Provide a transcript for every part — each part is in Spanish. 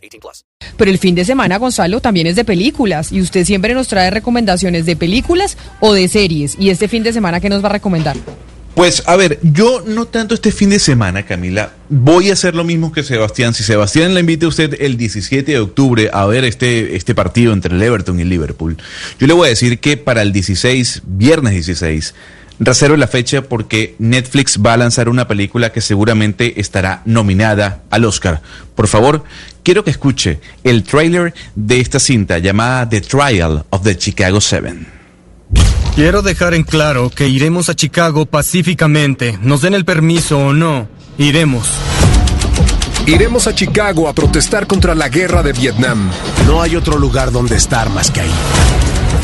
18 plus. Pero el fin de semana, Gonzalo, también es de películas. Y usted siempre nos trae recomendaciones de películas o de series. ¿Y este fin de semana qué nos va a recomendar? Pues a ver, yo no tanto este fin de semana, Camila, voy a hacer lo mismo que Sebastián. Si Sebastián le invita a usted el 17 de octubre a ver este, este partido entre el Everton y Liverpool, yo le voy a decir que para el 16, viernes 16, reserve la fecha porque Netflix va a lanzar una película que seguramente estará nominada al Oscar. Por favor, quiero que escuche el trailer de esta cinta llamada The Trial of the Chicago Seven. Quiero dejar en claro que iremos a Chicago pacíficamente. Nos den el permiso o no, iremos. Iremos a Chicago a protestar contra la guerra de Vietnam. No hay otro lugar donde estar más que ahí.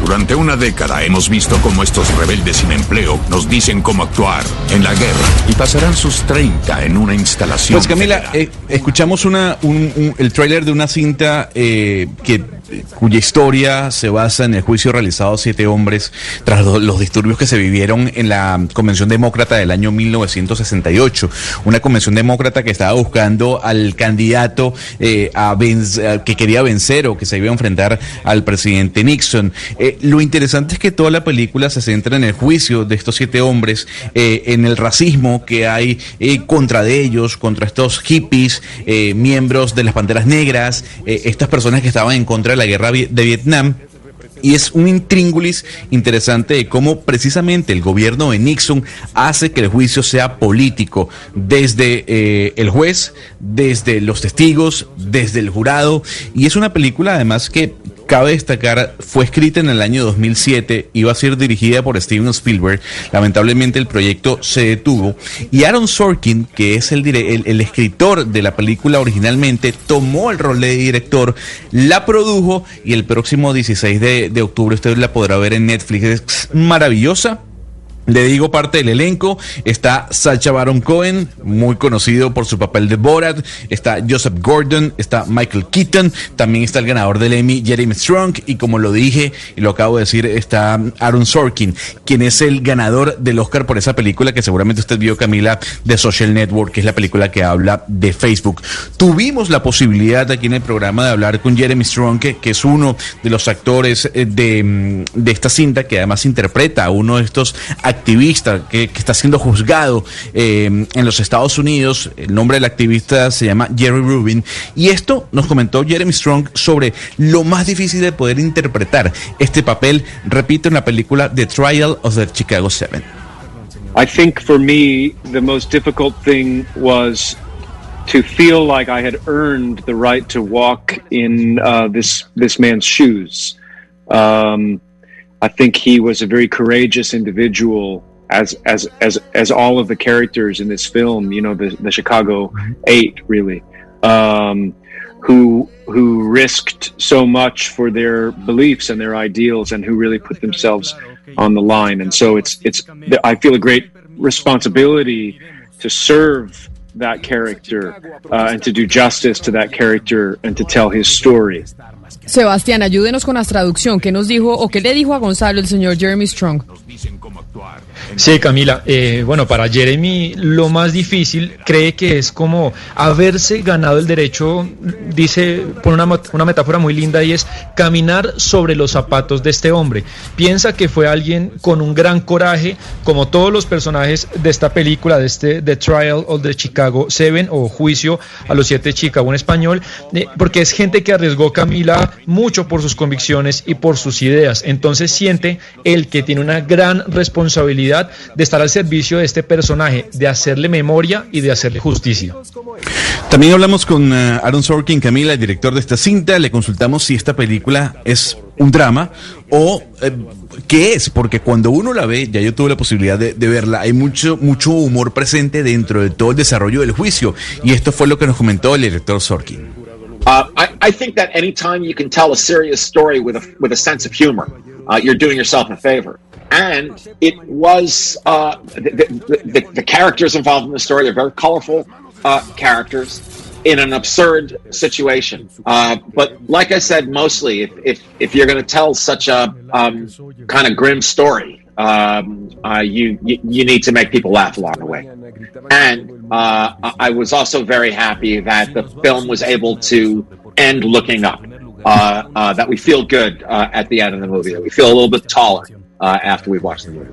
Durante una década hemos visto cómo estos rebeldes sin empleo nos dicen cómo actuar en la guerra y pasarán sus 30 en una instalación. Pues Camila, eh, escuchamos una, el tráiler de una cinta eh, que cuya historia se basa en el juicio realizado a siete hombres tras los disturbios que se vivieron en la Convención Demócrata del año 1968. Una convención demócrata que estaba buscando al candidato eh, a que quería vencer o que se iba a enfrentar al presidente Nixon. Eh, lo interesante es que toda la película se centra en el juicio de estos siete hombres, eh, en el racismo que hay contra de ellos, contra estos hippies, miembros de las Panteras Negras, estas personas que estaban en contra de la guerra de Vietnam. Y es un intríngulis interesante de cómo precisamente el gobierno de Nixon hace que el juicio sea político, desde eh, el juez, desde los testigos, desde el jurado. Y es una película además que cabe destacar, fue escrita en el año 2007, iba a ser dirigida por Steven Spielberg, lamentablemente el proyecto se detuvo, y Aaron Sorkin, que es el, el, escritor de la película originalmente, tomó el rol de director, la produjo y el próximo 16 de, de octubre usted la podrá ver en Netflix. Es maravillosa le digo parte del elenco, está Sacha Baron Cohen, muy conocido por su papel de Borat, está Joseph Gordon, está Michael Keaton, también está el ganador del Emmy, Jeremy Strong, y como lo dije y lo acabo de decir, está Aaron Sorkin, quien es el ganador del Oscar por esa película que seguramente usted vio, Camila, de Social Network, que es la película que habla de Facebook. Tuvimos la posibilidad aquí en el programa de hablar con Jeremy Strong, que, es uno de los actores eh, de, mm, de esta cinta, que además interpreta a uno de estos actores activista que, está siendo juzgado eh, en los Estados Unidos. El nombre del activista se llama Jerry Rubin. Y esto nos comentó Jeremy Strong sobre lo más difícil de poder interpretar este papel, repito, en la película The Trial of the Chicago Seven. I think for me, the most difficult thing was to feel like I had earned the right to walk in uh, this this man's shoes. Um, I think he was a very courageous individual, as as as as all of the characters in this film. You know, the the Chicago mm-hmm. Eight, really, um, who who risked so much for their beliefs and their ideals, and who really put themselves on the line. And so it's it's I feel a great responsibility to serve that character uh, and to do justice to that character and to tell his story. Sebastián, ayúdenos con la traducción. ¿Qué nos dijo o qué le dijo a Gonzalo el señor Jeremy Strong? Sí, Camila. Eh, bueno, para Jeremy lo más difícil cree que es como haberse ganado el derecho, dice, por una, una metáfora muy linda, y es caminar sobre los zapatos de este hombre. Piensa que fue alguien con un gran coraje, como todos los personajes de esta película, de este The Trial of the Chicago Seven o Juicio a los Siete de Chicago en español, eh, porque es gente que arriesgó Camila mucho por sus convicciones y por sus ideas. Entonces siente el que tiene una gran responsabilidad de estar al servicio de este personaje, de hacerle memoria y de hacerle justicia. También hablamos con eh, Aaron Sorkin, Camila, el director de esta cinta. Le consultamos si esta película es un drama o eh, qué es, porque cuando uno la ve, ya yo tuve la posibilidad de, de, verla, hay mucho, mucho humor presente dentro de todo el desarrollo del juicio. Y esto fue lo que nos comentó el director Sorkin. Uh, I, I think that anytime you can tell a serious story with a with a sense of humor, uh, you're doing yourself a favor. And it was uh, the, the, the, the characters involved in the story. They're very colorful uh, characters in an absurd situation. Uh, but like I said, mostly if if, if you're going to tell such a um, kind of grim story, um, uh, you, you you need to make people laugh along the way. And uh, I was also very happy that the film was able to end looking up. Uh, uh, that we feel good uh, at the end of the movie. That we feel a little bit taller after we watch the movie.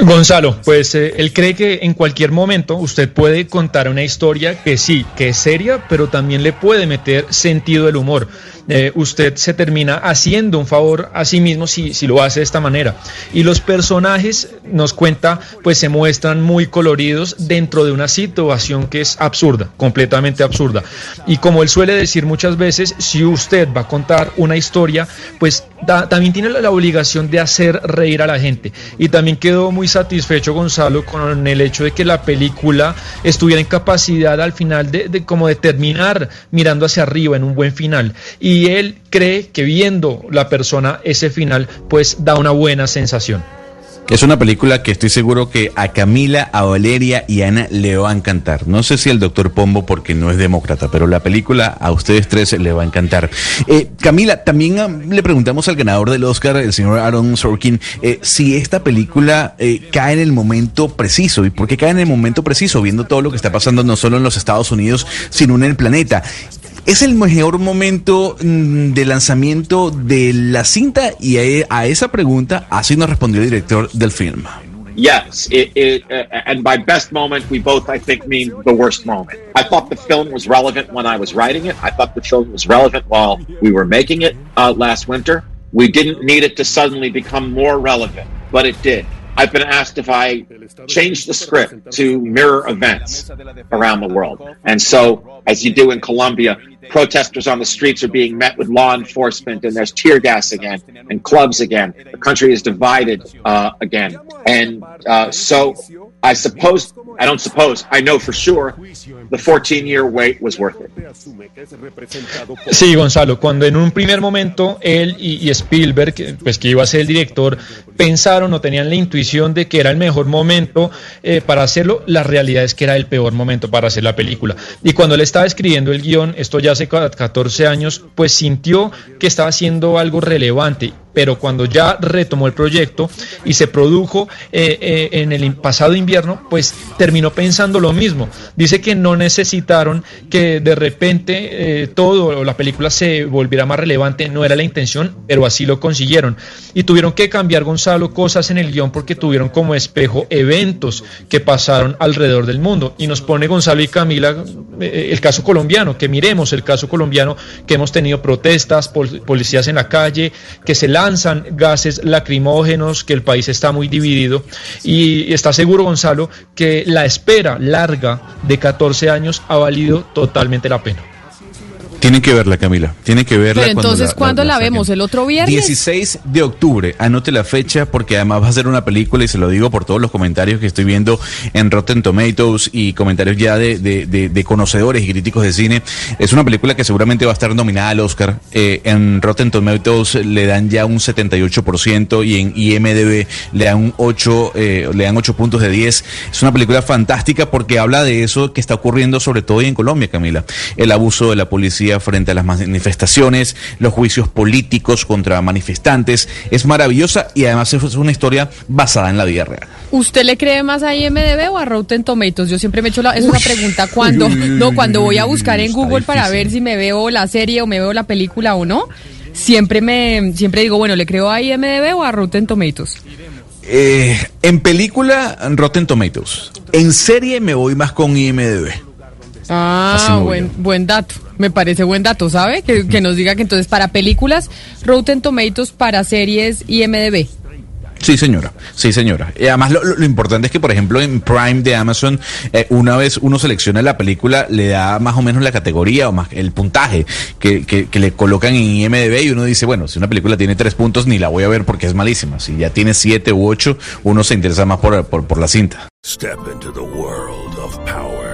Gonzalo, pues eh, él cree que en cualquier momento usted puede contar una historia que sí, que es seria, pero también le puede meter sentido del humor. Eh, usted se termina haciendo un favor a sí mismo si, si lo hace de esta manera. Y los personajes, nos cuenta, pues se muestran muy coloridos dentro de una situación que es absurda, completamente absurda. Y como él suele decir muchas veces, si usted va a contar una historia, pues también tiene la, obligación de hacer reír a la gente. Y también quedó muy satisfecho Gonzalo con el hecho de que la película estuviera en capacidad al final de, de como de terminar mirando hacia arriba en un buen final. Y él cree que viendo la persona ese final, pues da una buena sensación. Es una película que estoy seguro que a Camila, a Valeria y a Ana le va a encantar. No sé si al doctor Pombo porque no es demócrata, pero la película a ustedes tres le va a encantar. Eh, Camila, también ah, le preguntamos al ganador del Oscar, el señor Aaron Sorkin, eh, si esta película eh, cae en el momento preciso. ¿Y por qué cae en el momento preciso? Viendo todo lo que está pasando no solo en los Estados Unidos, sino en el planeta. ¿Es el mejor momento mm, de lanzamiento de la cinta? Y a, esa pregunta así nos respondió el director del film. Yes, it, it, uh, and by best moment, we both, I think, mean the worst moment. I thought the film was relevant when I was writing it. I thought the film was relevant while we were making it uh, last winter. We didn't need it to suddenly become more relevant, but it did. I've been asked if I change the script to mirror events around the world. And so, as you do in Colombia, protesters on the streets are being met with law enforcement and there's tear gas again and clubs again. The country is divided uh, again. And uh, so, I suppose, I don't suppose, I know for sure the 14 year wait was worth it. Sí, Gonzalo, cuando en un primer momento él y, y Spielberg, pues que iba a ser el director, pensaron o tenían la intuición de que era el mejor momento eh, para hacerlo, la realidad es que era el peor momento para hacer la película. Y cuando él estaba escribiendo el guion, esto ya hace ca- 14 años, pues sintió que estaba haciendo algo relevante pero cuando ya retomó el proyecto y se produjo eh, eh, en el pasado invierno, pues terminó pensando lo mismo. Dice que no necesitaron que de repente eh, todo la película se volviera más relevante, no era la intención, pero así lo consiguieron. Y tuvieron que cambiar, Gonzalo, cosas en el guion porque tuvieron como espejo eventos que pasaron alrededor del mundo. Y nos pone Gonzalo y Camila el caso colombiano, que miremos el caso colombiano, que hemos tenido protestas, pol- policías en la calle, que se lanzan gases lacrimógenos, que el país está muy dividido. Y está seguro, Gonzalo, que la espera larga de 14 años ha valido totalmente la pena. Tienen que verla, Camila. Tienen que verla. Pero entonces, ¿cuándo la, vemos? ¿El otro viernes? 16 de octubre, anote la fecha porque además va a ser una película y se lo digo por todos los comentarios que estoy viendo en Rotten Tomatoes y comentarios ya de, de- de- de conocedores y críticos de cine. Es una película que seguramente va a estar nominada al Oscar. Eh, en Rotten Tomatoes le dan ya un 78% y en IMDB le dan un 8, eh, le dan 8 puntos de 10. Es una película fantástica porque habla de eso que está ocurriendo sobre todo hoy en Colombia, Camila. El abuso de la policía frente a las manifestaciones, los juicios políticos contra manifestantes. Es maravillosa y además es una historia basada en la vida real. ¿Usted le cree más a IMDB o a Rotten Tomatoes? Yo siempre me he hecho la, es una pregunta cuando, Uy, uy, uy, no, cuando voy a buscar en Google para ver si me veo la serie o me veo la película o no. Siempre me, siempre digo, bueno, ¿le creo a IMDB o a Rotten Tomatoes? Eh, en película, Rotten Tomatoes. En serie me voy más con IMDB. Así Ah, buen, buen dato. Me parece buen dato, ¿sabe? Que, que nos diga que entonces para películas, Rotten Tomatoes, para series, IMDB. Sí, señora. Sí, señora. Y además lo, lo- lo importante es que, por ejemplo, en Prime de Amazon, eh, una vez uno selecciona la película, le da más o menos la categoría o más el puntaje que, que- que le colocan en IMDB y uno dice, bueno, si una película tiene tres puntos, ni la voy a ver porque es malísima. Si ya tiene siete u ocho, uno se interesa más por, por, por la cinta. Step into the world of power,